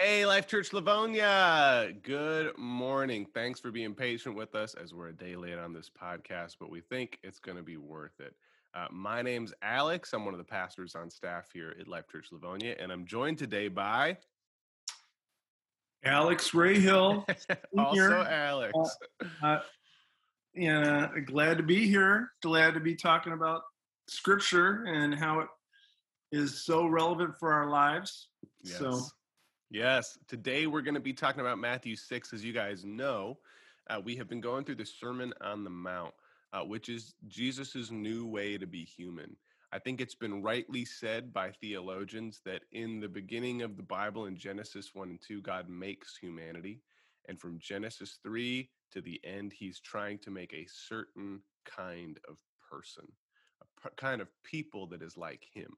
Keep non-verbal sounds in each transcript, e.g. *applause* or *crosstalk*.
Hey, Life Church Livonia. Good morning. Thanks for being patient with us as we're a day late on this podcast, but we think it's going to be worth it. Uh, my name's Alex. I'm one of the pastors on staff here at Life Church Livonia, and I'm joined today by Alex Rayhill. *laughs* also Alex. Uh, uh, yeah, glad to be here. Glad to be talking about scripture and how it is so relevant for our lives. Yes. So Yes. Today we're going to be talking about Matthew 6. As you guys know, uh, we have been going through the Sermon on the Mount, uh, which is Jesus's new way to be human. I think it's been rightly said by theologians that in the beginning of the Bible, in Genesis 1 and 2, God makes humanity. And from Genesis 3 to the end, he's trying to make a certain kind of person, a p- kind of people that is like him.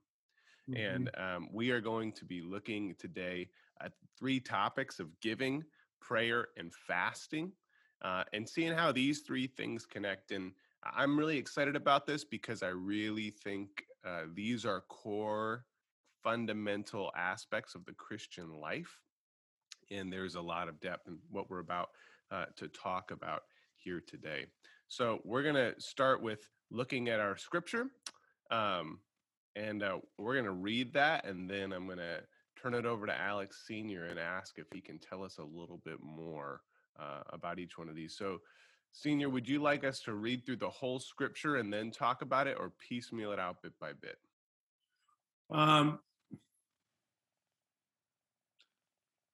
mhm. And um, we are going to be looking today at three topics of giving, prayer, and fasting, uh, and seeing how these three things connect. And I'm really excited about this because I really think uh, these are core, fundamental aspects of the Christian life. And there's a lot of depth in what we're about uh, to talk about here today. So we're going to start with looking at our scripture. Um, and uh, we're going to read that, and then I'm going to turn it over to Alex Sr. and ask if he can tell us a little bit more uh, about each one of these. So, Senior, would you like us to read through the whole scripture and then talk about it, or piecemeal it out bit by bit? um,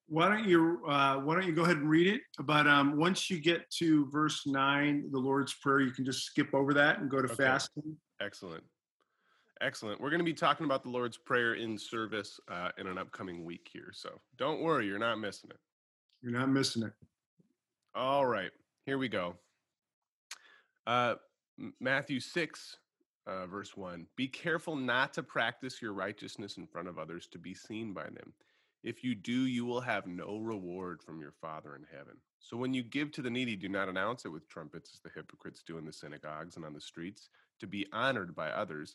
why don't you uh, why don't you go ahead and read it? But um, once you get to verse nine, the Lord's Prayer, you can just skip over that and go to Okay. fasting. Excellent. Excellent. We're going to be talking about the Lord's Prayer in service uh, in an upcoming week here. So don't worry, you're not missing it. You're not missing it. All right, here we go. Uh, Matthew 6, uh, verse 1 Be careful not to practice your righteousness in front of others to be seen by them. If you do, you will have no reward from your Father in heaven. So when you give to the needy, do not announce it with trumpets as the hypocrites do in the synagogues and on the streets to be honored by others.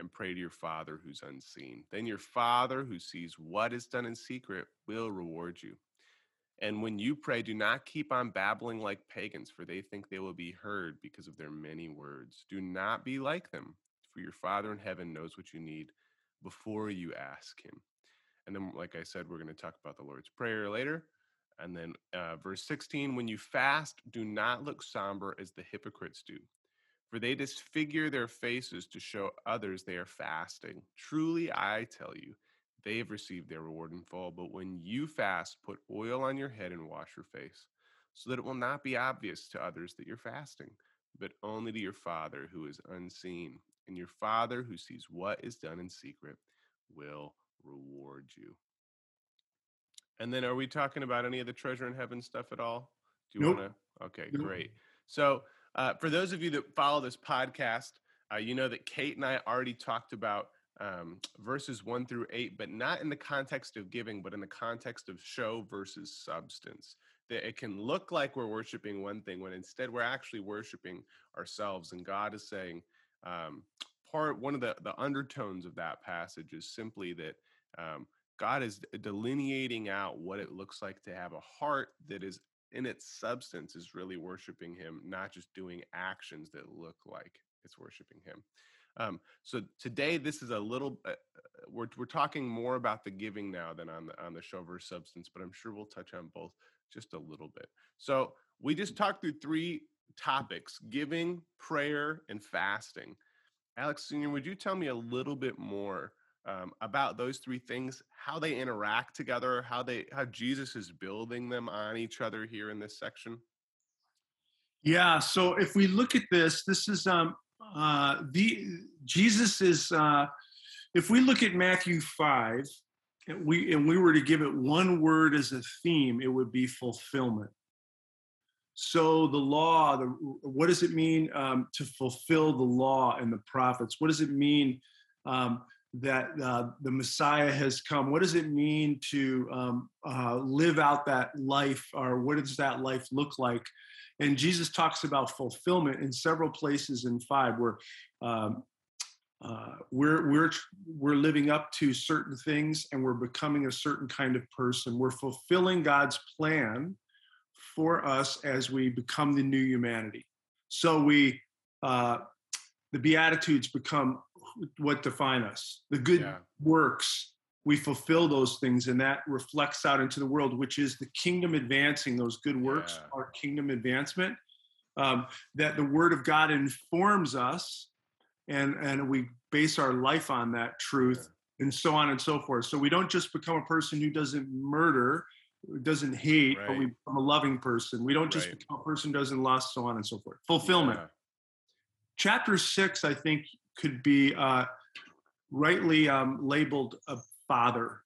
and pray to your Father who's unseen. Then your Father who sees what is done in secret will reward you. And when you pray, do not keep on babbling like pagans, for they think they will be heard because of their many words. Do not be like them, for your Father in heaven knows what you need before you ask Him. And then, like I said, we're going to talk about the Lord's Prayer later. And then, uh, verse 16 when you fast, do not look somber as the hypocrites do, for they disfigure their faces to show others they are fasting. Truly, I tell you, they have received their reward in full. But when you fast, put oil on your head and wash your face, so that it will not be obvious to others that you're fasting, but only to your Father who is unseen. And your Father who sees what is done in secret will reward you. And then, are we talking about any of the treasure in heaven stuff at all? Do you Nope. want to? Okay, Nope. great. So, uh, for those of you that follow this podcast, uh, you know that Kate and I already talked about um, verses one through eight, but not in the context of giving, but in the context of show versus substance. That it can look like we're worshiping one thing when instead we're actually worshiping ourselves. And God is saying, um, part one of the, the undertones of that passage is simply that um, God is delineating out what it looks like to have a heart that is in its substance is really worshiping Him, not just doing actions that look like it's worshiping Him. Um, so today, this is a little. Uh, we're we're talking more about the giving now than on the on the show versus substance, but I'm sure we'll touch on both just a little bit. So we just talked through three topics: giving, prayer, and fasting. Alex Senior, would you tell me a little bit more um, about those three things, how they interact together, how they how Jesus is building them on each other here in this section? Yeah. So if we look at this, this is um uh the Jesus is uh if we look at Matthew five, and we and we were to give it one word as a theme, it would be fulfillment. So the law, the, what does it mean um, to fulfill the law and the prophets? What does it mean um, that uh, the Messiah has come? What does it mean to um, uh, live out that life, or what does that life look like? And Jesus talks about fulfillment in several places in five, where um, uh, we're we're we're living up to certain things, and we're becoming a certain kind of person. We're fulfilling God's plan for us as we become the new humanity. So we, uh, the Beatitudes become what define us. The good yeah. works, we fulfill those things, and that reflects out into the world, which is the kingdom advancing. Those good works yeah. are kingdom advancement. Um, that the Word of God informs us, and and we base our life on that truth, yeah. and so on and so forth. So we don't just become a person who doesn't murder doesn't hate, right. but we become a loving person. We don't just right. become a person who doesn't lust, so on and so forth. Fulfillment. Yeah. Chapter six, I think, could be uh, rightly um, labeled a father.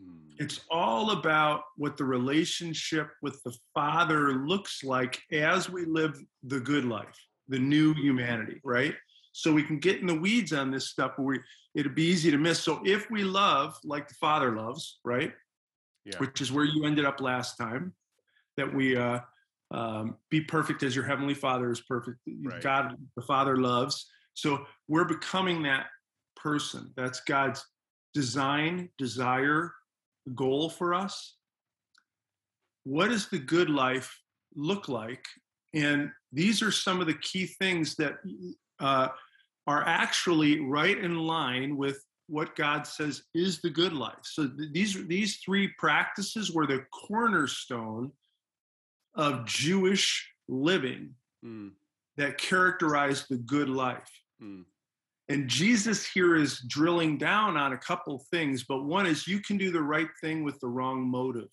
Hmm. It's all about what the relationship with the Father looks like as we live the good life, the new humanity, right? So we can get in the weeds on this stuff, we it'd be easy to miss. So if we love like the Father loves, right? yeah. which is where you ended up last time. That we uh, um, be perfect as your heavenly Father is perfect. Right. God, the Father loves. So we're becoming that person. That's God's design, desire, goal for us. What does the good life look like? And these are some of the key things that uh, are actually right in line with what God says is the good life. So these these three practices were the cornerstone of Jewish living mm. that characterized the good life. Mm. And Jesus here is drilling down on a couple things, but one is you can do the right thing with the wrong motive.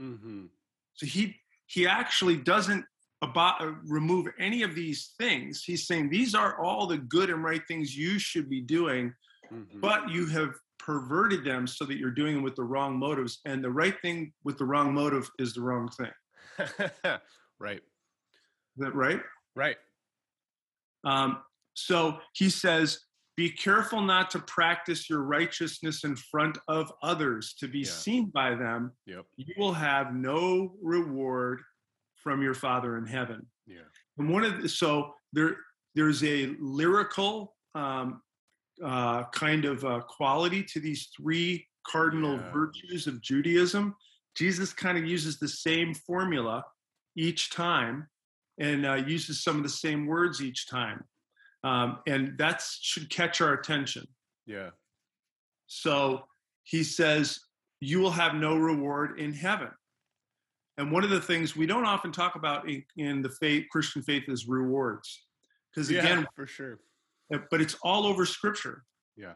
Mm-hmm. So he he actually doesn't about, uh, remove any of these things. He's saying these are all the good and right things you should be doing mm-hmm. but you have perverted them so that you're doing them with the wrong motives. And the right thing with the wrong motive is the wrong thing. *laughs* right. Is that right? Right. Um, so he says, be careful not to practice your righteousness in front of others to be yeah. seen by them. Yep. You will have no reward from your Father in heaven. Yeah. And one of the, so there there's a lyrical um, uh, kind of uh, quality to these three cardinal yeah. virtues of Judaism. Jesus kind of uses the same formula each time and uh, uses some of the same words each time. Um, and that should catch our attention. Yeah. So he says, You will have no reward in heaven. And one of the things we don't often talk about in, in the faith, Christian faith is rewards. Because again, yeah, for sure uh, but it's all over scripture. Yeah.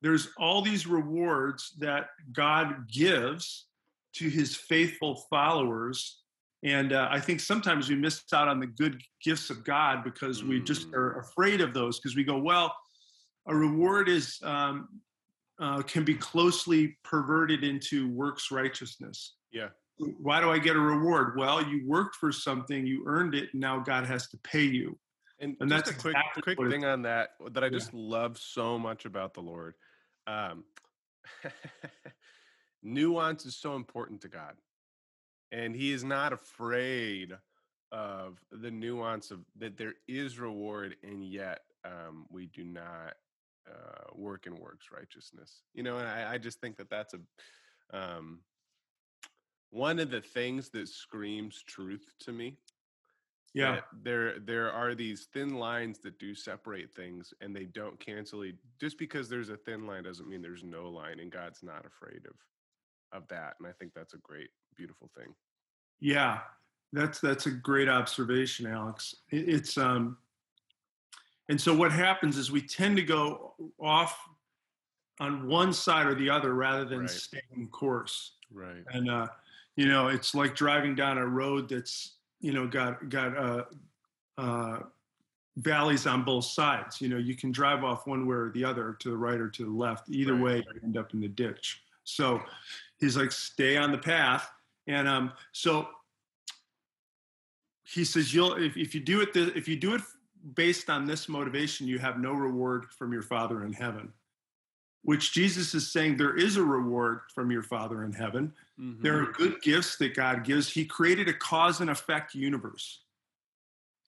There's all these rewards that God gives to his faithful followers. And uh, I think sometimes we miss out on the good gifts of God because we just mm. are afraid of those because we go, well, a reward is um, uh, can be closely perverted into works righteousness. Yeah. Why do I get a reward? Well, you worked for something, you earned it, and now God has to pay you. And, and that's a quick exactly quick thing on that that I just yeah. love so much about the Lord. Um, *laughs* nuance is so important to God, and He is not afraid of the nuance of that there is reward, and yet um, we do not uh, work in works righteousness. You know, and I, I just think that that's a um, one of the things that screams truth to me yeah there there are these thin lines that do separate things and they don't cancel it just because there's a thin line doesn't mean there's no line and god's not afraid of of that and i think that's a great beautiful thing yeah that's that's a great observation alex it, it's um and so what happens is we tend to go off on one side or the other rather than right. staying course right and uh you know it's like driving down a road that's you know got got uh, uh, valleys on both sides. You know, you can drive off one way or the other, to the right or to the left. Either right. way, you end up in the ditch. So he's like, stay on the path. And um, so he says, you'll if, if you do it if you do it based on this motivation, you have no reward from your Father in heaven. Which Jesus is saying there is a reward from your Father in heaven. Mm-hmm. There are good gifts that God gives. He created a cause and effect universe.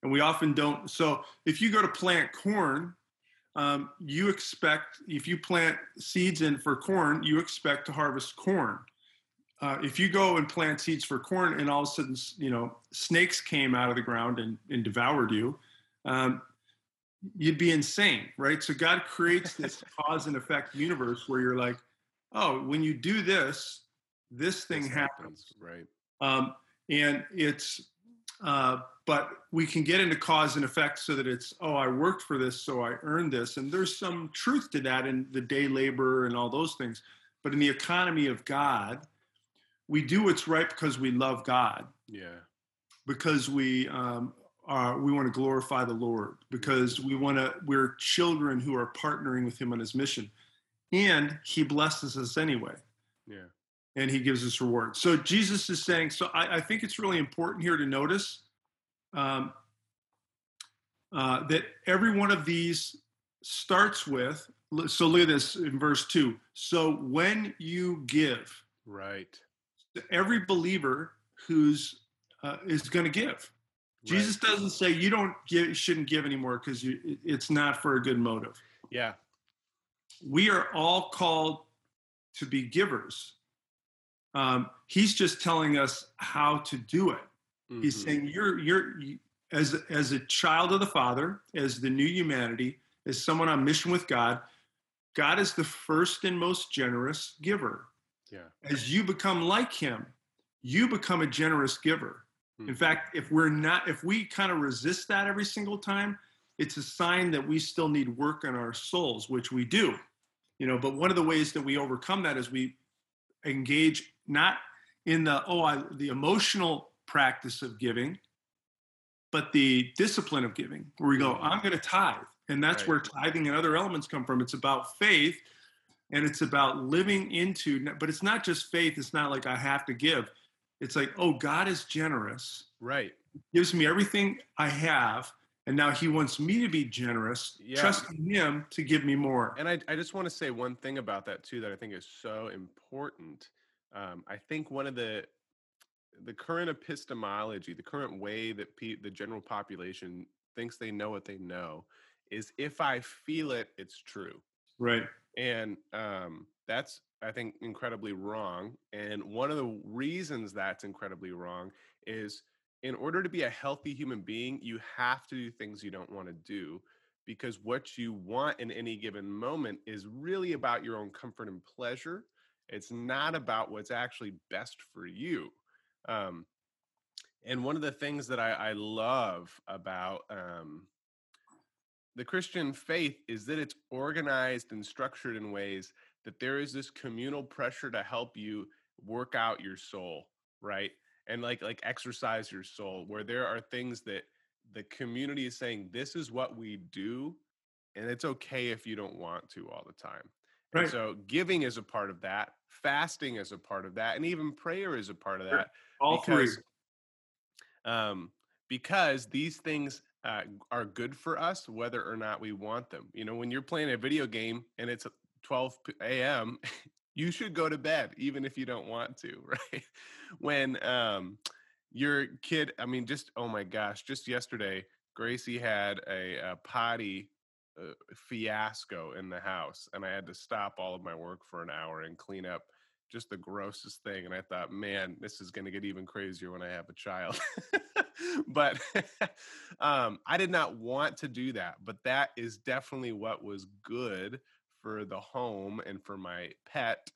And we often don't. So if you go to plant corn, um, you expect, if you plant seeds in for corn, you expect to harvest corn. Uh, if you go and plant seeds for corn and all of a sudden, you know, snakes came out of the ground and, and devoured you, um, you'd be insane, right? So God creates *laughs* this cause and effect universe where you're like, oh, when you do this, this thing this happens. happens. Right. Um, and it's, uh, but we can get into cause and effect so that it's, oh, I worked for this, so I earned this. And there's some truth to that in the day labor and all those things. But in the economy of God, we do what's right because we love God. Yeah. Because we um, are, we want to glorify the Lord. Because we want to, we're children who are partnering with Him on His mission, and He blesses us anyway. Yeah. And He gives us reward. So Jesus is saying. So I, I think it's really important here to notice um, uh, that every one of these starts with. So look at this in verse two. So when you give, right every believer who's uh, is going to give. Right. Jesus doesn't say you don't give, shouldn't give anymore because it's not for a good motive. Yeah, we are all called to be givers. Um, he's just telling us how to do it. Mm-hmm. He's saying you're you're as as a child of the Father, as the new humanity, as someone on mission with God. God is the first and most generous giver. Yeah. As you become like him, you become a generous giver. Mm-hmm. In fact, if we're not, if we kind of resist that every single time, it's a sign that we still need work on our souls, which we do. You know, but one of the ways that we overcome that is we engage not in the oh I, the emotional practice of giving, but the discipline of giving, where we go, hmm. I'm going to tithe, and that's right. where tithing and other elements come from. It's about faith and it's about living into but it's not just faith it's not like i have to give. It's like oh god is generous. Right. Gives me everything i have and now he wants me to be generous yeah. trusting him to give me more. And I, I just want to say one thing about that too that i think is so important. Um, i think one of the the current epistemology the current way that pe- the general population thinks they know what they know is if i feel it it's true right. And um, that's i think incredibly wrong and one of the reasons that's incredibly wrong is in order to be a healthy human being you have to do things you don't want to do because what you want in any given moment is really about your own comfort and pleasure. It's not about what's actually best for you. Um, and one of the things that I, I love about um, the Christian faith is that it's organized and structured in ways that there is this communal pressure to help you work out your soul, right? And like like exercise your soul where there are things that the community is saying this is what we do and it's okay if you don't want to all the time. Right. And so giving is a part of that, fasting is a part of that, and even prayer is a part of that. All because, three. Um, because these things uh, are good for us, whether or not we want them. You know, when you're playing a video game and it's 12 a.m., *laughs* you should go to bed, even if you don't want to, *laughs* right? when um, your kid, I mean, just, oh my gosh, just yesterday, Gracie had a, a potty uh, fiasco in the house, and I had to stop all of my work for an hour and clean up just the grossest thing. And I thought, man, this is going to get even crazier when I have a child. *laughs* *laughs* but *laughs* um, I did not want to do that. But that is definitely what was good for the home and for my pet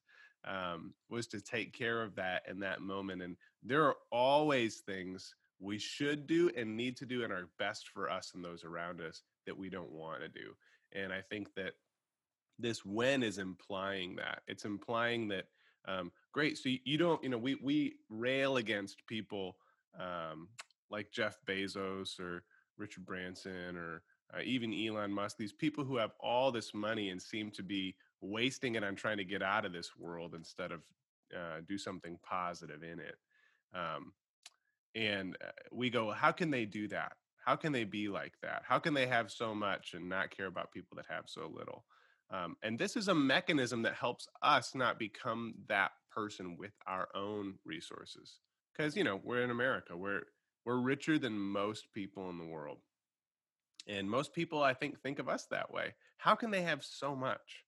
um, was to take care of that in that moment. And there are always things we should do and need to do and are best for us and those around us that we don't want to do. And I think that this when is implying that it's implying that um, great so you don't you know we we rail against people um, like Jeff Bezos or Richard Branson or uh, even Elon Musk, these people who have all this money and seem to be wasting it on trying to get out of this world instead of uh, do something positive in it. Um, and uh, we go, how can they do that? How can they be like that? How can they have so much and not care about people that have so little? Um, and this is a mechanism that helps us not become that person with our own resources. Because you know we're in America, we're we're richer than most people in the world, and most people I think think of us that way. How can they have so much,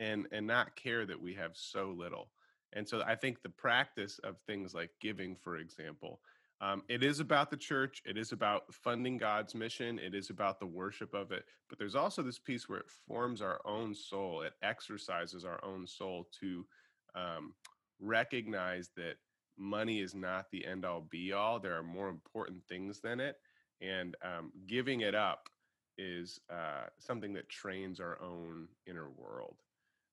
and and not care that we have so little? And so I think the practice of things like giving, for example, um, it is about the church. It is about funding God's mission. It is about the worship of it. But there's also this piece where it forms our own soul. It exercises our own soul to um, recognize that money is not the end all be all. There are more important things than it. And um, giving it up is uh, something that trains our own inner world,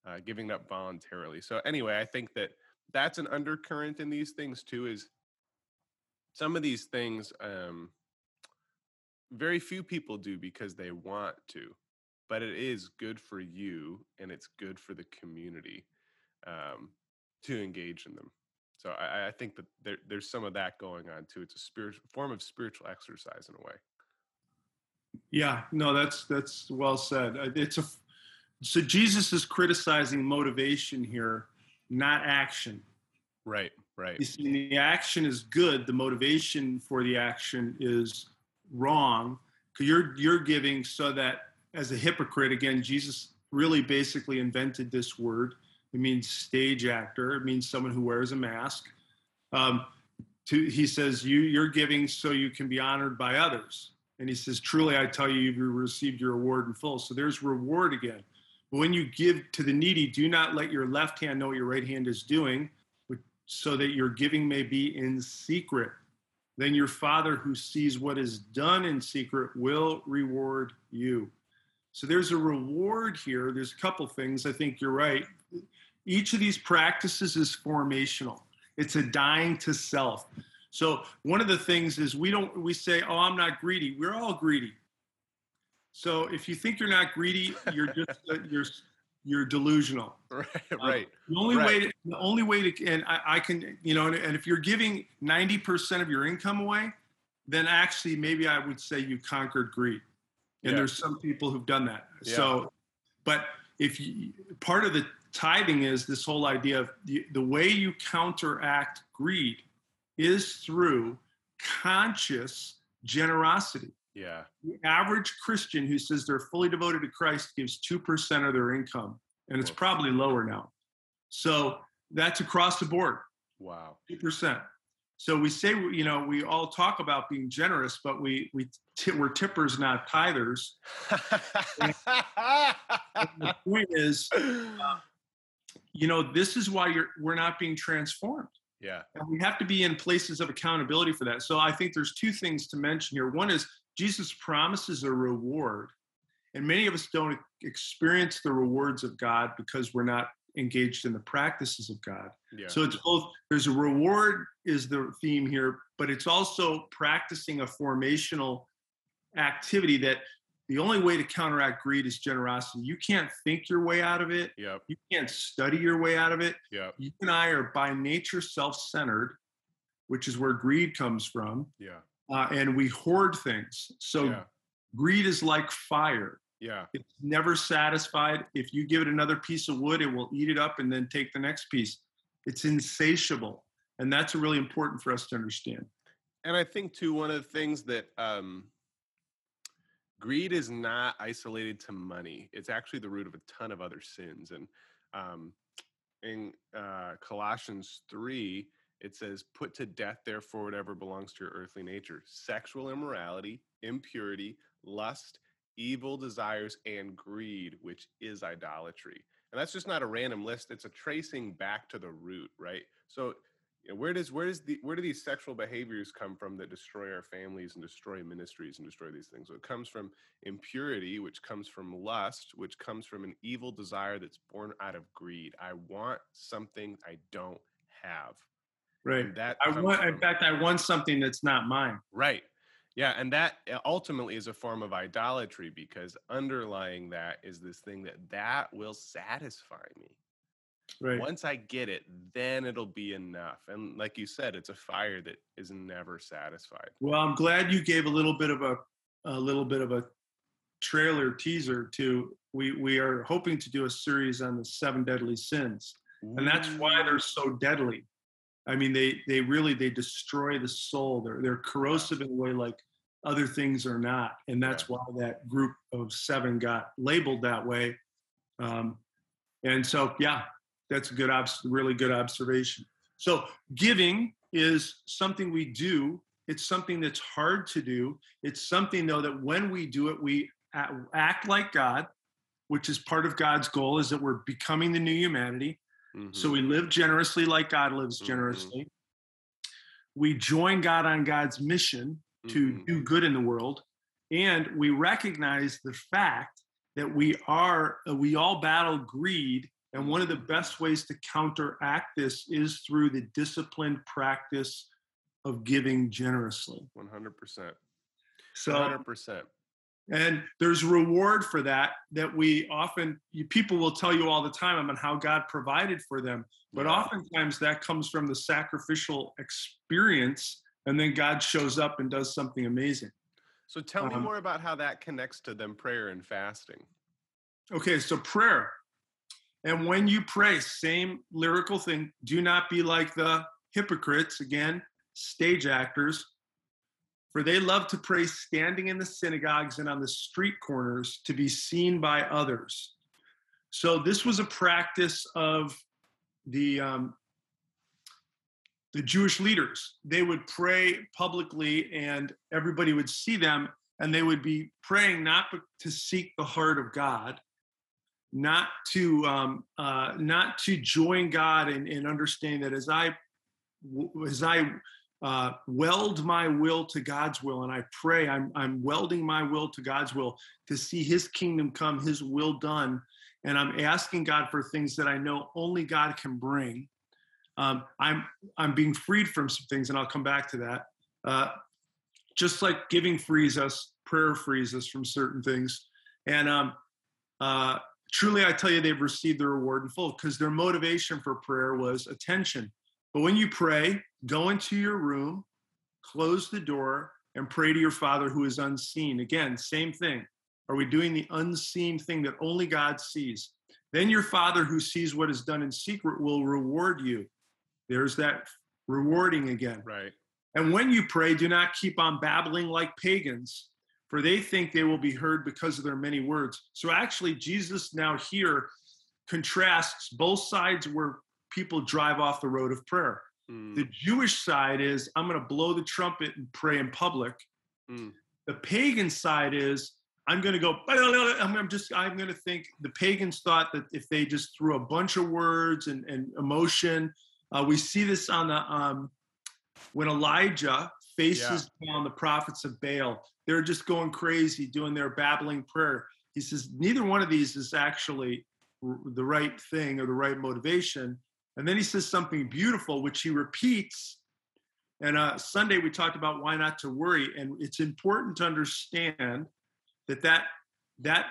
uh, giving up voluntarily. So, anyway, I think that that's an undercurrent in these things too is some of these things um, very few people do because they want to but it is good for you and it's good for the community um, to engage in them so i, I think that there, there's some of that going on too it's a spiritual form of spiritual exercise in a way yeah no that's that's well said uh, it's a so jesus is criticizing motivation here not action right Right. You see, the action is good. The motivation for the action is wrong. Because you're you're giving so that as a hypocrite, again, Jesus really basically invented this word. It means stage actor. It means someone who wears a mask. Um, to, he says you you're giving so you can be honored by others. And he says, truly, I tell you, you've received your reward in full. So there's reward again. But when you give to the needy, do not let your left hand know what your right hand is doing so that your giving may be in secret. Then your Father who sees what is done in secret will reward you. So there's a reward here. There's a couple things. I think you're right. Each of these practices is formational. It's a dying to self. So one of the things is we don't we say, "Oh, I'm not greedy." We're all greedy. So if you think you're not greedy, you're just *laughs* you're you're delusional. *laughs* Right. Right. Um, the only right. way to, the only way to and I, I can you know and, and if you're giving 90% of your income away, then actually maybe I would say you conquered greed. And Yeah. there's some people who've done that. Yeah. So but if you part of the tithing is this whole idea of the, the way you counteract greed is through conscious generosity Yeah. the average Christian who says they're fully devoted to Christ gives 2% of their income, and it's probably lower now. So that's across the board, Wow. 2%. So we say, you know, we all talk about being generous, but we, we t- we're tippers, not tithers. *laughs* The point is, uh, you know, this is why you're, we're not being transformed. yeah. And we have to be in places of accountability for that. So I think there's two things to mention here. One is Jesus promises a reward, and many of us don't experience the rewards of God because we're not engaged in the practices of God. Yeah. So it's both there's a reward is the theme here, but it's also practicing a formational activity that the only way to counteract greed is generosity. You can't think your way out of it. Yep. You can't study your way out of it Yep. you and I are by nature self-centered, which is where greed comes from, Yeah. uh, and we hoard things. So Yeah. greed is like fire; Yeah. it's never satisfied. If you give it another piece of wood, it will eat it up and then take the next piece. It's insatiable, and that's really important for us to understand. and I think too one of the things that um, greed is not isolated to money. It's actually the root of a ton of other sins. And um, in uh, Colossians three, it says, "Put to death, therefore, whatever belongs to your earthly nature: sexual immorality, impurity, lust." Evil desires and greed, which is idolatry. And that's just not a random list. It's a tracing back to the root, right? So where does where does the where do these sexual behaviors come from that destroy our families and destroy ministries and destroy these things? So it comes from impurity, which comes from lust, which comes from an evil desire that's born out of greed. I want something I don't have. Right. And that I want, in fact, I want something that's not mine. Right. Yeah, and that uh, ultimately is a form of idolatry because underlying that is this thing that that will satisfy me. Right. Once I get it, then it'll be enough. And like you said, it's a fire that is never satisfied. Well, I'm glad you gave a little bit of a a little bit of a trailer teaser to we we are hoping to do a series on the seven deadly sins. And that's why they're so deadly. I mean, they they really they destroy the soul. They're they're corrosive in a way like other things are not, and that's Yeah. why that group of seven got labeled that way. Um, and so, yeah, that's a good, obs- really good observation. So, giving is something we do. It's something that's hard to do. It's something though that when we do it, we act like God, which is part of God's goal, is that we're becoming the new humanity. So Mhm. we live generously like God lives Mhm. generously. We join God on God's mission to Mhm. do good in the world. And we recognize the fact that we are, we all battle greed. And one of the best ways to counteract this is through the disciplined practice of giving generously. 100%. So 100%. and there's reward for that that we often you, people will tell you all the time about how god provided for them but Yeah. oftentimes that comes from the sacrificial experience and then god shows up and does something amazing So tell me Um, more about how that connects to them prayer and fasting. okay so prayer and when you pray same lyrical thing do not be like the hypocrites again stage actors for they love to pray standing in the synagogues and on the street corners to be seen by others. So this was a practice of the um, the jewish leaders. They would pray publicly and everybody would see them and they would be praying not to seek the heart of god not to um, uh, not to join god and, and understand that as i as i uh, weld my will to God's will, and I pray I'm I'm welding my will to God's will to see His kingdom come, His will done, and I'm asking God for things that I know only God can bring. Um, I'm I'm being freed from some things, and I'll come back to that. Uh, just like giving frees us, prayer frees us from certain things, and um, uh, truly, I tell you, they've received their reward in full because their motivation for prayer was attention. But when you pray, go into your room, close the door, and pray to your Father who is unseen. Again, same thing. Are we doing the unseen thing that only God sees? Then your Father who sees what is done in secret will reward you. There's that rewarding again. Right. And when you pray, do not keep on babbling like pagans, for they think they will be heard because of their many words. So actually, Jesus now here contrasts both sides where people drive off the road of prayer. Mm, The Jewish side is I'm going to blow the trumpet and pray in public. Mm. The pagan side is I'm going to go. *laughs* I'm just. I'm going to think. The pagans thought that if they just threw a bunch of words and, and emotion, uh, we see this on the um, when Elijah faces down the prophets of Baal. They're just going crazy, doing their babbling prayer. He says neither one of these is actually the right thing or the right motivation. And then he says something beautiful, which he repeats. And uh, Sunday we talked about why not to worry, and it's important to understand that that that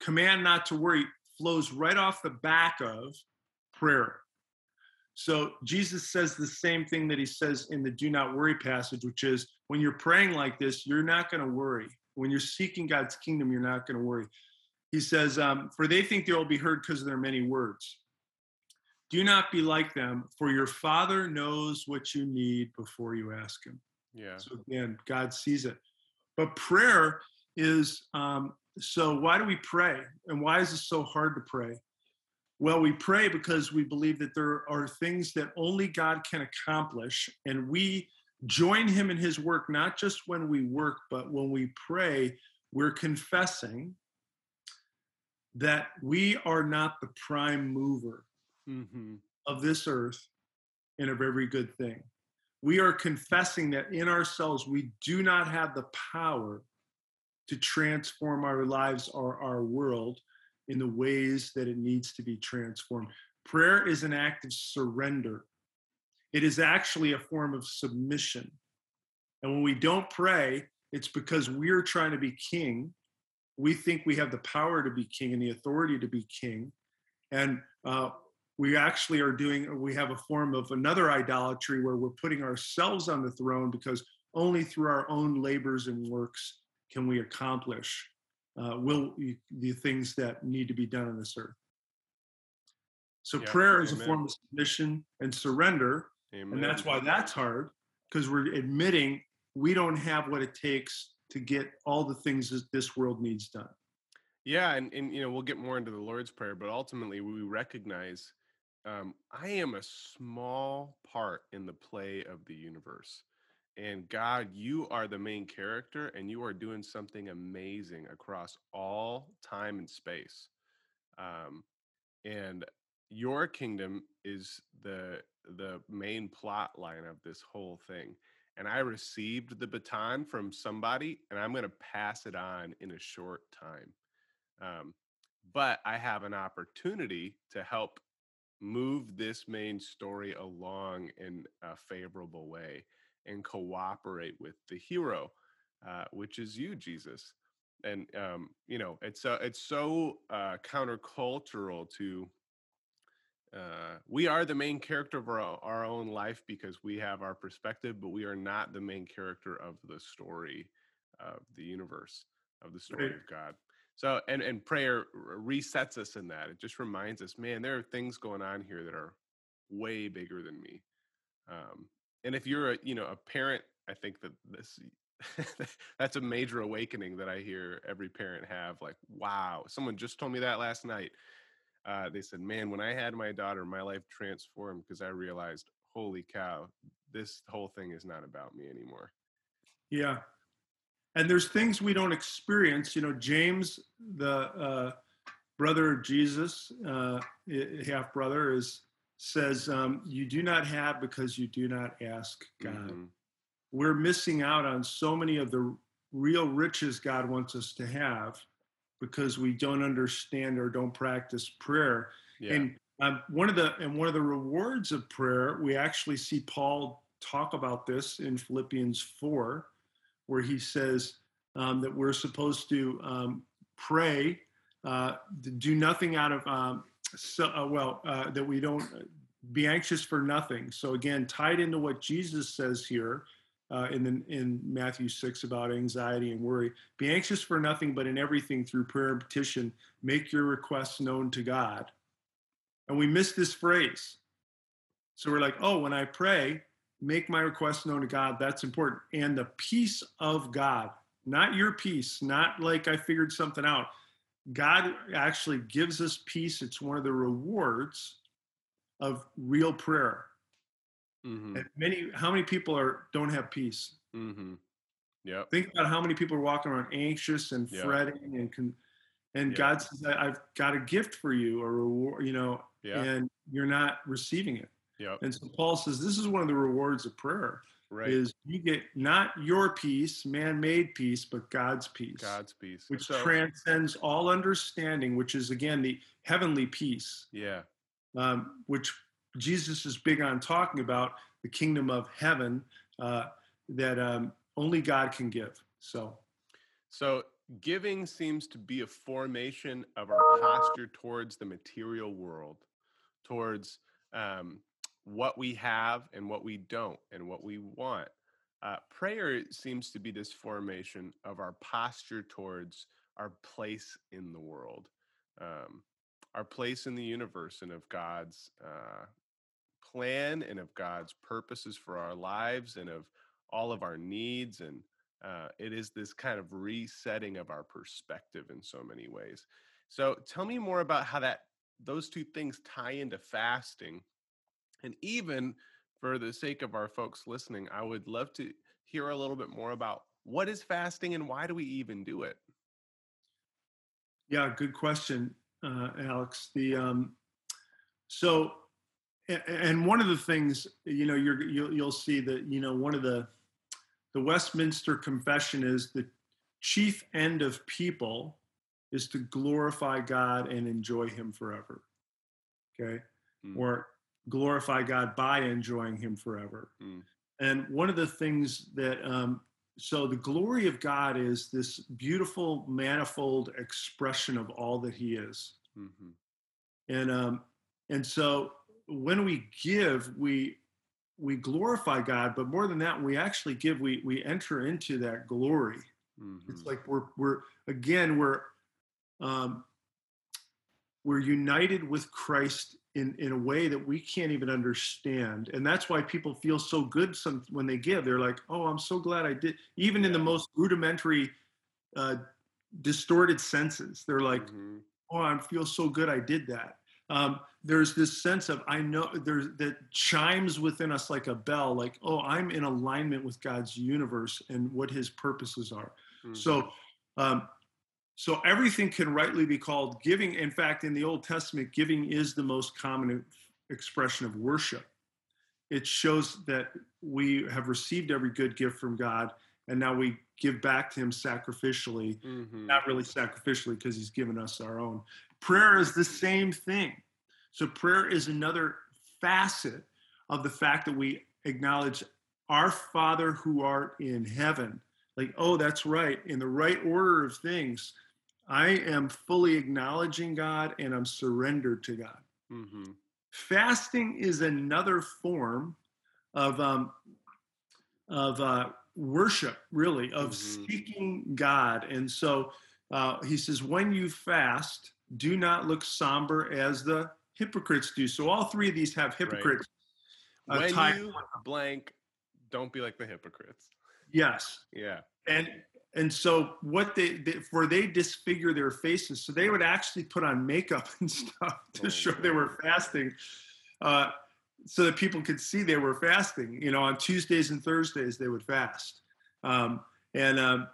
command not to worry flows right off the back of prayer. So Jesus says the same thing that he says in the do not worry passage, which is when you're praying like this, you're not going to worry. When you're seeking God's kingdom, you're not going to worry. He says, um, for they think they will be heard because of their many words. Do not be like them, for your Father knows what you need before you ask Him. Yeah. So again, God sees it. But prayer is um, so. Why do we pray, and why is it so hard to pray? Well, we pray because we believe that there are things that only God can accomplish, and we join Him in His work, not just when we work, but when we pray, we're confessing that we are not the prime mover hmm of this earth and of every good thing. We are confessing that in ourselves we do not have the power to transform our lives or our world in the ways that it needs to be transformed. Prayer is an act of surrender. It is actually a form of submission. And when we don't pray, it's because we're trying to be king. We think we have the power to be king and the authority to be king. And uh, we actually are doing, we have a form of another idolatry where we're putting ourselves on the throne because only through our own labors and works can we accomplish uh, will the things that need to be done on this earth. So yeah, prayer is amen. a form of submission and surrender, amen. and that's why that's hard because we're admitting we don't have what it takes to get all the things that this world needs done. Yeah, and, and you know we'll get more into the Lord's prayer, but ultimately we recognize um, I am a small part in the play of the universe. And God, you are the main character and you are doing something amazing across all time and space. Um, and your kingdom is the the main plot line of this whole thing and i received the baton from somebody and i'm going to pass it on in a short time um, but i have an opportunity to help move this main story along in a favorable way and cooperate with the hero, uh, which is you, Jesus. And um, you know, it's uh, it's so uh, countercultural to. Uh, we are the main character of our, our own life because we have our perspective, but we are not the main character of the story of the universe of the story right. of God. So, and and prayer resets us in that. It just reminds us, man, there are things going on here that are way bigger than me. Um, and if you're a you know a parent i think that this *laughs* that's a major awakening that i hear every parent have like wow someone just told me that last night. Uh, they said man when i had my daughter my life transformed because i realized holy cow this whole thing is not about me anymore. Yeah and there's things we don't experience you know james the uh, brother of jesus uh, half brother is says, um, You do not have because you do not ask God. Mm-hmm. We're missing out on so many of the real riches God wants us to have because we don't understand or don't practice prayer. Yeah. And um, one of the and one of the rewards of prayer, we actually see Paul talk about this in Philippians four, where he says um, that we're supposed to um, pray, uh, do nothing out of um, so uh, well uh, that we don't uh, be anxious for nothing. So again, tied into what Jesus says here uh, in the, in Matthew six about anxiety and worry. Be anxious for nothing, but in everything through prayer and petition, make your requests known to God. And we miss this phrase. So we're like, oh, when I pray, make my requests known to God. That's important. And the peace of God, not your peace, not like I figured something out God actually gives us peace. It's one of the rewards of real prayer. Mm-hmm. And many, how many people are don't have peace? Mm-hmm. Yeah. Think about how many people are walking around anxious and yep. fretting and can, and yep. God says, "I've got a gift for you, a reward," you know, and you're not receiving it. Yeah. And so Paul says, "This is one of the rewards of prayer." Right. is you get not your peace, man-made peace, but God's peace. God's peace, which so, transcends all understanding, which is again the heavenly peace. Yeah. Um, which Jesus is big on talking about the kingdom of heaven uh, that um, only God can give. So. So giving seems to be a formation of our posture towards the material world, towards um, what we have and what we don't and what we want. Uh, prayer seems to be this formation of our posture towards our place in the world, um, our place in the universe, and of God's uh, plan and of God's purposes for our lives and of all of our needs. And uh, it is this kind of resetting of our perspective in so many ways. So, tell me more about how that those two things tie into fasting and even for the sake of our folks listening, I would love to hear a little bit more about what is fasting and why do we even do it? Yeah, good question, uh, Alex. The um, so, and one of the things you know, you're you'll, you'll see that you know one of the the Westminster Confession is the chief end of people is to glorify God and enjoy Him forever. Okay, mm. or glorify God by enjoying Him forever. Mm. And one of the things that, um, so the glory of God is this beautiful, manifold expression of all that He is. hmm And um, and so when we give, we we glorify God, but more than that, we actually give. We we enter into that glory. hmm It's like we're we're again we're um, we're united with Christ in in a way that we can't even understand, and that's why people feel so good some when they give. They're like, "Oh, I'm so glad I did." Even in the most rudimentary, uh, distorted senses, they're like, hmm "Oh, I feel so good I did that." Um, there's this sense of I know there's that chimes within us like a bell, like, "Oh, I'm in alignment with God's universe and what His purposes are." hmm So, um, so everything can rightly be called giving. In fact, in the Old Testament, giving is the most common expression of worship. It shows that we have received every good gift from God, and now we give back to Him sacrificially. hmm Not really sacrificially, because He's given us our own. Prayer is the same thing. So, prayer is another facet of the fact that we acknowledge our Father who art in heaven. Like, oh, that's right. In the right order of things, I am fully acknowledging God and I'm surrendered to God. hmm Fasting is another form of um, of uh, worship, really, of Mhm. seeking God. And so uh, he says, when you fast, do not look somber as the hypocrites do. So all three of these have hypocrites. uh, when you blank, don't be like the hypocrites. Yes. Yeah. and and so what they, they for they disfigure their faces. So they would actually put on makeup *laughs* and stuff to Oh, show they were fasting. Uh, so that people could see they were fasting. You know on tuesdays and thursdays they would fast. Um, and um,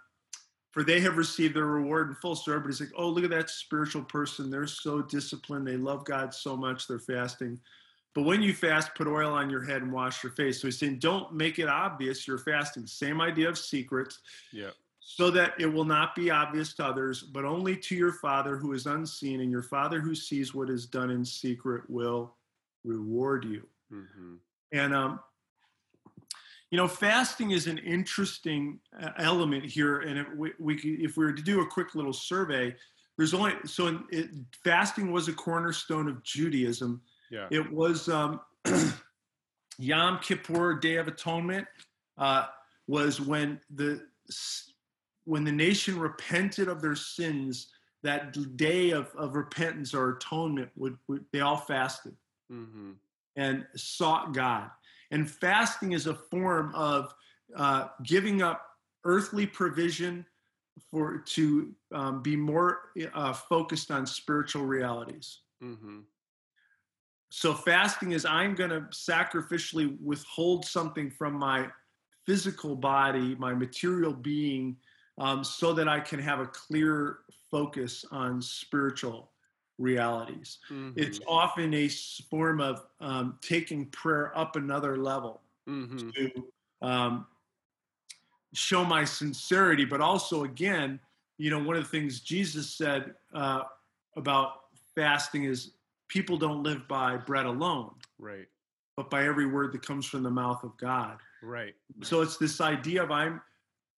for they have received their reward in full. So everybody's like oh look at that spiritual person. They're so disciplined. They love god so much. They're fasting. But when you fast, put oil on your head and wash your face. So he's saying, don't make it obvious you're fasting. Same idea of secrets. Yeah. So that it will not be obvious to others, but only to your Father who is unseen. And your Father who sees what is done in secret will reward you. hmm And, um, you know, fasting is an interesting uh, element here. And if we, we if we were to do a quick little survey, there's only so in, it, fasting was a cornerstone of Judaism. Yeah. It was um, *clears throat* Yom Kippur, Day of Atonement, uh, was when the when the nation repented of their sins. That day of, of repentance or atonement would, would they all fasted hmm and sought God. And fasting is a form of uh, giving up earthly provision for to um, be more uh, focused on spiritual realities. hmm So fasting is I'm going to sacrificially withhold something from my physical body, my material being, um, so that I can have a clear focus on spiritual realities. It's often a form of um, taking prayer up another level hmm to um, show my sincerity, but also, again, you know, one of the things Jesus said uh, about fasting is people don't live by bread alone, Right. but by every word that comes from the mouth of God. Right. So it's this idea of I'm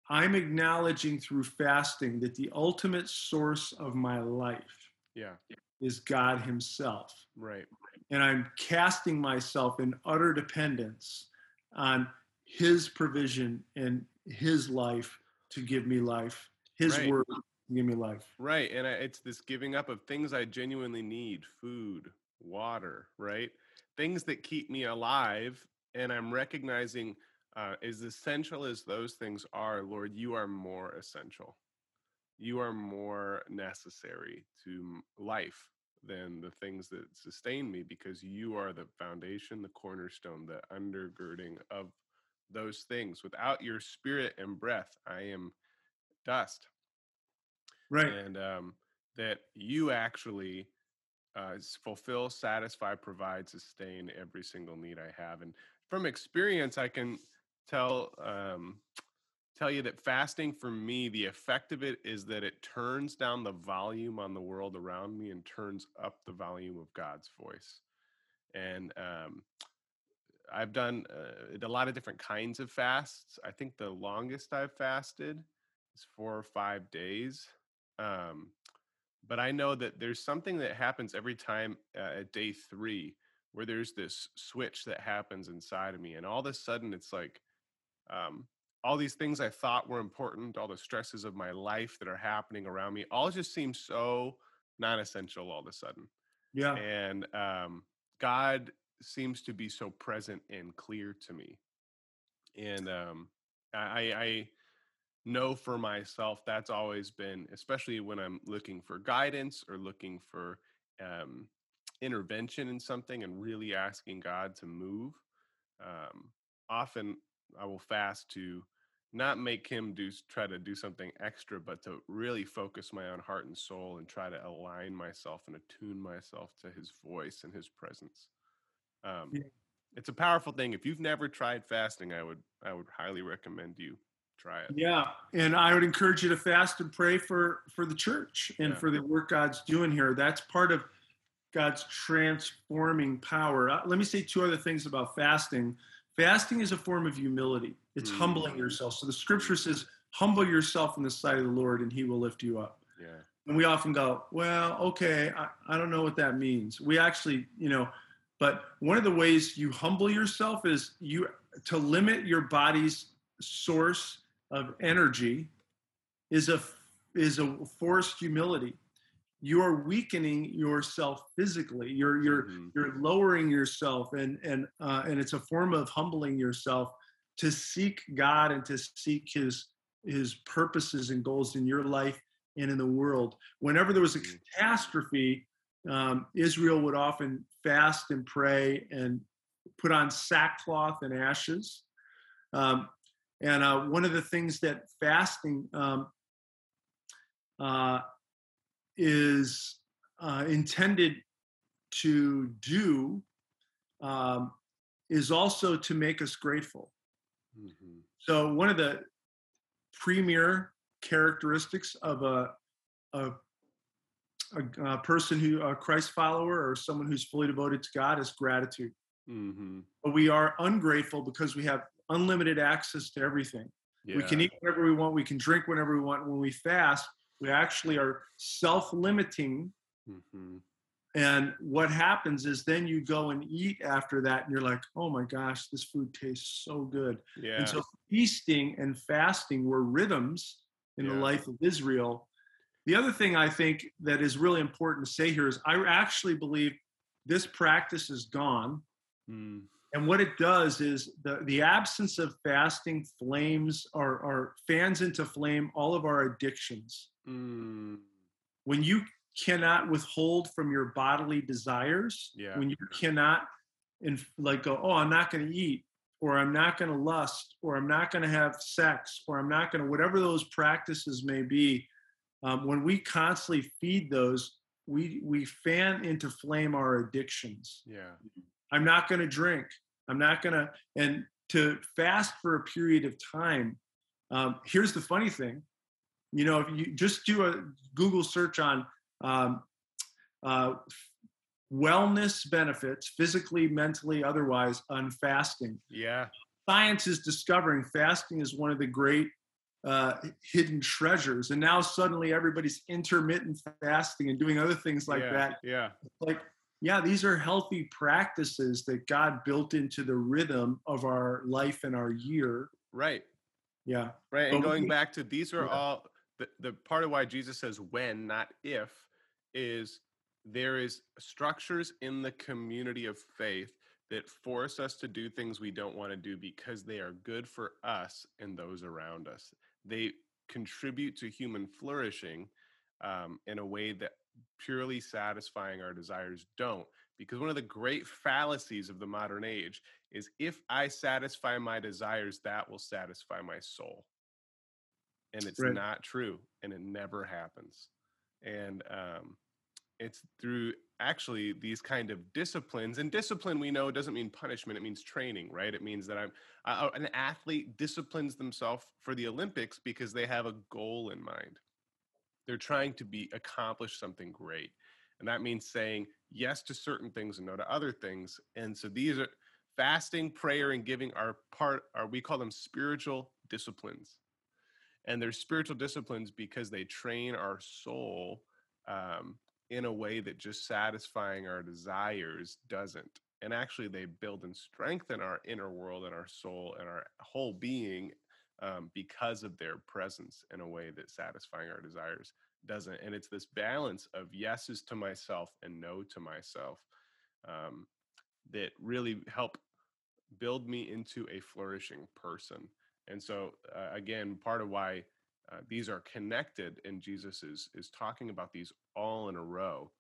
I'm acknowledging through fasting that the ultimate source of my life Yeah. is God Himself. Right. and I'm casting myself in utter dependence on His provision and His life to give me life, His Right. word to give me life. Right. And I, it's this giving up of things I genuinely need food, water, right? Things that keep me alive. And I'm recognizing, uh, as essential as those things are, Lord, you are more essential. You are more necessary to life than the things that sustain me because you are the foundation, the cornerstone, the undergirding of those things. Without your spirit and breath, I am dust Right. and um, that you actually uh, fulfill, satisfy, provide, sustain every single need I have. And from experience, I can tell um, tell you that fasting for me, the effect of it is that it turns down the volume on the world around me and turns up the volume of God's voice. And um, I've done uh, a lot of different kinds of fasts. I think the longest I've fasted is four or five days. Um, but I know that there's something that happens every time uh, at day three where there's this switch that happens inside of me, and all of a sudden it's like um, all these things I thought were important, all the stresses of my life that are happening around me, all just seems so non-essential all of a sudden. Yeah. And um, God seems to be so present and clear to me. And um, I, I know for myself that's always been, especially when I'm looking for guidance or looking for um, intervention in something and really asking God to move. Um, often I will fast to not make him do try to do something extra but to really focus my own heart and soul and try to align myself and attune myself to his voice and his presence. Um, yeah. it's a powerful thing. If you've never tried fasting i would i would highly recommend you try it. Yeah and i would encourage you to fast and pray for for the church and yeah. for the work god's doing here. That's part of god's transforming power. Uh, let me say two other things about fasting fasting is a form of humility it's mm. humbling yourself. So the scripture says, humble yourself in the sight of the Lord and he will lift you up. Yeah. And we often go, well, okay, I, I don't know what that means. We actually, you know, but one of the ways you humble yourself is you to limit your body's source of energy is a is a forced humility you're weakening yourself physically you're you're mm-hmm. you're lowering yourself and and uh, and it's a form of humbling yourself to seek God and to seek his his purposes and goals in your life and in the world. Whenever there was a mm. catastrophe, um, Israel would often fast and pray and put on sackcloth and ashes. Um, and uh, one of the things that fasting um, uh, is uh, intended to do um, is also to make us grateful. Mm-hmm. So one of the premier characteristics of a, a, a, a person who a Christ follower or someone who's fully devoted to God is gratitude. Mm-hmm. But we are ungrateful because we have unlimited access to everything. Yeah. We can eat whatever we want. We can drink whenever we want. When we fast, we actually are self-limiting mm-hmm. And what happens is then you go and eat after that, and you're like, oh my gosh, this food tastes so good. Yeah. And so feasting and fasting were rhythms in yeah. the life of Israel. The other thing I think that is really important to say here is I actually believe this practice is gone. Mm. And what it does is the, the absence of fasting flames or, or fans into flame all of our addictions. Mm. When you cannot withhold from your bodily desires, yeah. when you cannot and like go, oh, I'm not going to eat, or I'm not going to lust, or I'm not going to have sex, or I'm not going to whatever those practices may be. Um, when we constantly feed those, we we fan into flame our addictions. Yeah, I'm not going to drink. I'm not going to and to fast for a period of time. Um, here's the funny thing, you know, if you just do a Google search on um, uh, wellness benefits, physically, mentally, otherwise, on fasting. Yeah. Science is discovering fasting is one of the great uh, hidden treasures. And now suddenly everybody's intermittent fasting and doing other things like yeah, that. Yeah. Like, yeah, these are healthy practices that God built into the rhythm of our life and our year. Right. Yeah. Right. And but going we, back to these are yeah. all the, the part of why Jesus says when, not if, is there is structures in the community of faith that force us to do things we don't want to do because they are good for us and those around us. They contribute to human flourishing um, in a way that purely satisfying our desires don't. Because one of the great fallacies of the modern age is if I satisfy my desires, that will satisfy my soul. And it's right. not true, and it never happens. And um, it's through actually these kind of disciplines and discipline we know doesn't mean punishment it means training right it means that i'm uh, an athlete disciplines themselves for the olympics because they have a goal in mind they're trying to be accomplish something great and that means saying yes to certain things and no to other things and so these are fasting, prayer, and giving are part are we call them spiritual disciplines. And they're spiritual disciplines because they train our soul um, in a way that just satisfying our desires doesn't. And actually, they build and strengthen our inner world and our soul and our whole being um, because of their presence in a way that satisfying our desires doesn't. And it's this balance of yeses to myself and no to myself um, that really help build me into a flourishing person. And so, uh, again, part of why uh, these are connected, and Jesus is is talking about these all in a row.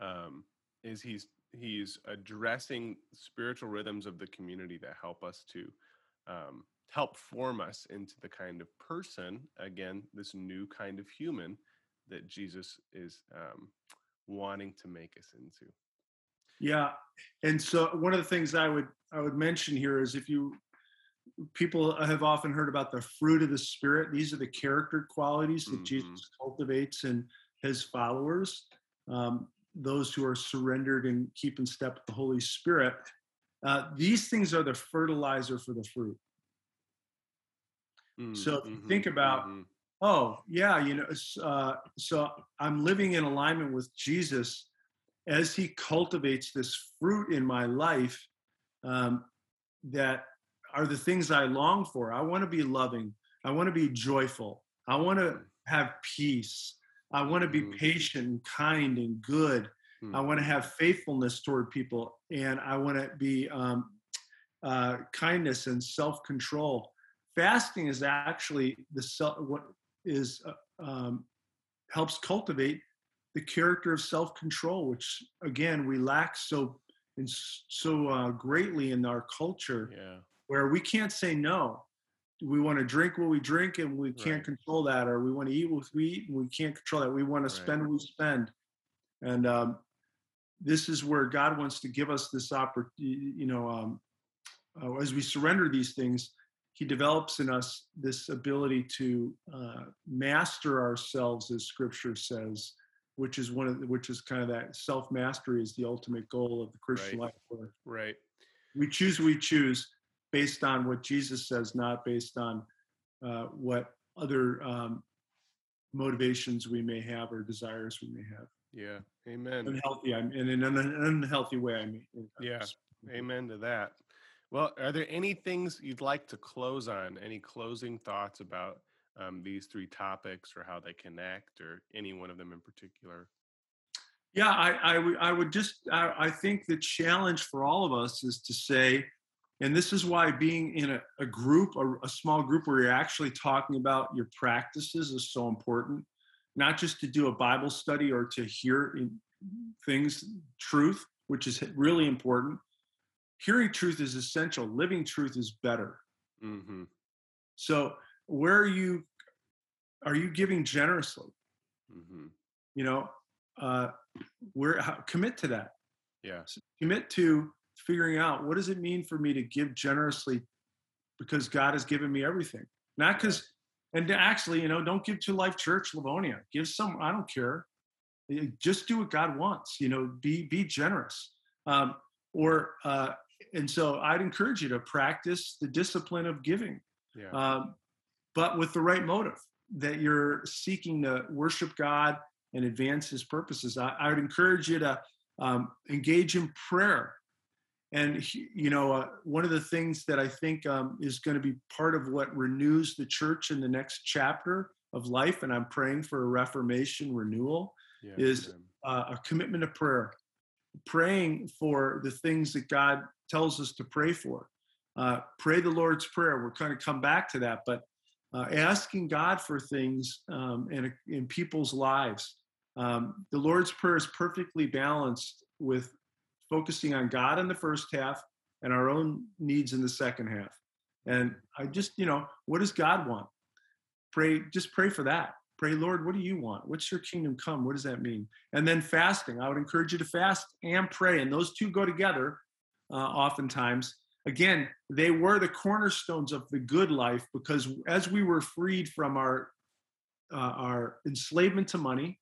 Um, is he's he's addressing spiritual rhythms of the community that help us to um, help form us into the kind of person again this new kind of human that jesus is um, wanting to make us into yeah and so one of the things i would i would mention here is if you people have often heard about the fruit of the spirit these are the character qualities that mm-hmm. jesus cultivates in his followers um, those who are surrendered and keep in step with the holy spirit uh, these things are the fertilizer for the fruit mm-hmm. so think about mm-hmm. oh yeah you know uh, so i'm living in alignment with jesus as he cultivates this fruit in my life um, that are the things I long for. I want to be loving. I want to be joyful. I want to have peace. I want to be mm. patient and kind and good. Mm. I want to have faithfulness toward people, and I want to be um, uh, kindness and self control. Fasting is actually the self, what is uh, um, helps cultivate the character of self control, which again we lack so so uh, greatly in our culture. Yeah where we can't say no. We want to drink what we drink and we can't right. control that, or we want to eat what we eat and we can't control that. We want to right. spend what we spend. And um, this is where God wants to give us this opportunity, you know, um, uh, as we surrender these things, He develops in us this ability to uh, master ourselves, as Scripture says, which is one of the, which is kind of that self mastery is the ultimate goal of the Christian right. life. right. We choose, we choose based on what Jesus says, not based on uh, what other um, motivations we may have or desires we may have. Yeah, amen. Unhealthy, I mean, in an unhealthy way, I mean. Yeah, amen to that. Well, are there any things you'd like to close on? Any closing thoughts about um, these three topics or how they connect or any one of them in particular? Yeah, I, I, I would just, I, I think the challenge for all of us is to say, and this is why being in a, a group, a, a, small group where you're actually talking about your practices is so important. Not just to do a Bible study or to hear things, truth, which is really important. Hearing truth is essential. Living truth is better. Mm-hmm. So, where are you? Are you giving generously? Mm-hmm. You know, uh, where how, commit to that. Yeah. So commit to figuring out what does it mean for me to give generously because God has given me everything. Not because, and actually, you know, don't give to Life Church Livonia. Give some. I don't care. Just do what God wants. You know, be be generous. Um, or uh, and so I'd encourage you to practice the discipline of giving, yeah. um, but with the right motive that you're seeking to worship God and advance His purposes. I, I would encourage you to um, engage in prayer and you know, uh, one of the things that I think um, is going to be part of what renews the church in the next chapter of life, and I'm praying for a Reformation renewal, yeah, is uh, a commitment to prayer, praying for the things that God tells us to pray for. Uh, pray the Lord's Prayer. We're kind of come back to that, but uh, asking God for things um, in, in people's lives. Um, the Lord's Prayer is perfectly balanced with focusing on God in the first half and our own needs in the second half. And I just, you know, what does God want? Pray, just pray for that. Pray, Lord, what do you want? What's your kingdom come? What does that mean? And then fasting. I would encourage you to fast and pray. And those two go together uh, oftentimes. Again, they were the cornerstones of the good life because as we were freed from our uh, our enslavement to money,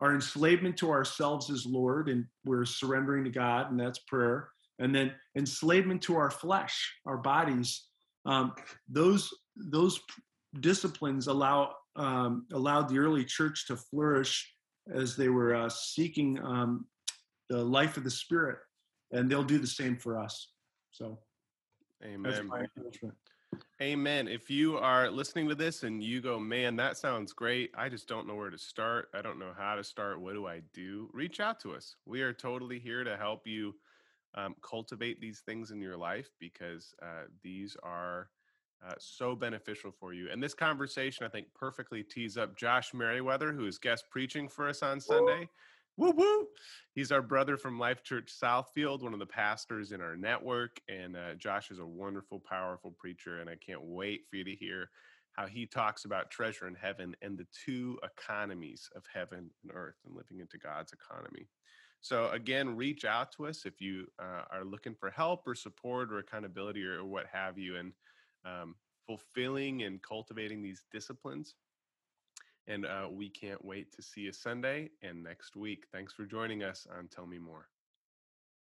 our enslavement to ourselves as Lord, and we're surrendering to God, and that's prayer. and then enslavement to our flesh, our bodies. Um, those those disciplines allow um, allowed the early church to flourish as they were uh, seeking um, the life of the Spirit, and they'll do the same for us. So, Amen. Amen. If you are listening to this and you go, man, that sounds great. I just don't know where to start. I don't know how to start. What do I do? Reach out to us. We are totally here to help you um, cultivate these things in your life because uh, these are uh, so beneficial for you. And this conversation, I think, perfectly tees up Josh Merriweather, who is guest preaching for us on Sunday. Woo woo! He's our brother from Life Church Southfield, one of the pastors in our network. And uh, Josh is a wonderful, powerful preacher. And I can't wait for you to hear how he talks about treasure in heaven and the two economies of heaven and earth and living into God's economy. So, again, reach out to us if you uh, are looking for help or support or accountability or, what have you. And um, fulfilling and cultivating these disciplines. And uh, we can't wait to see you Sunday and next week. Thanks for joining us on Tell Me More.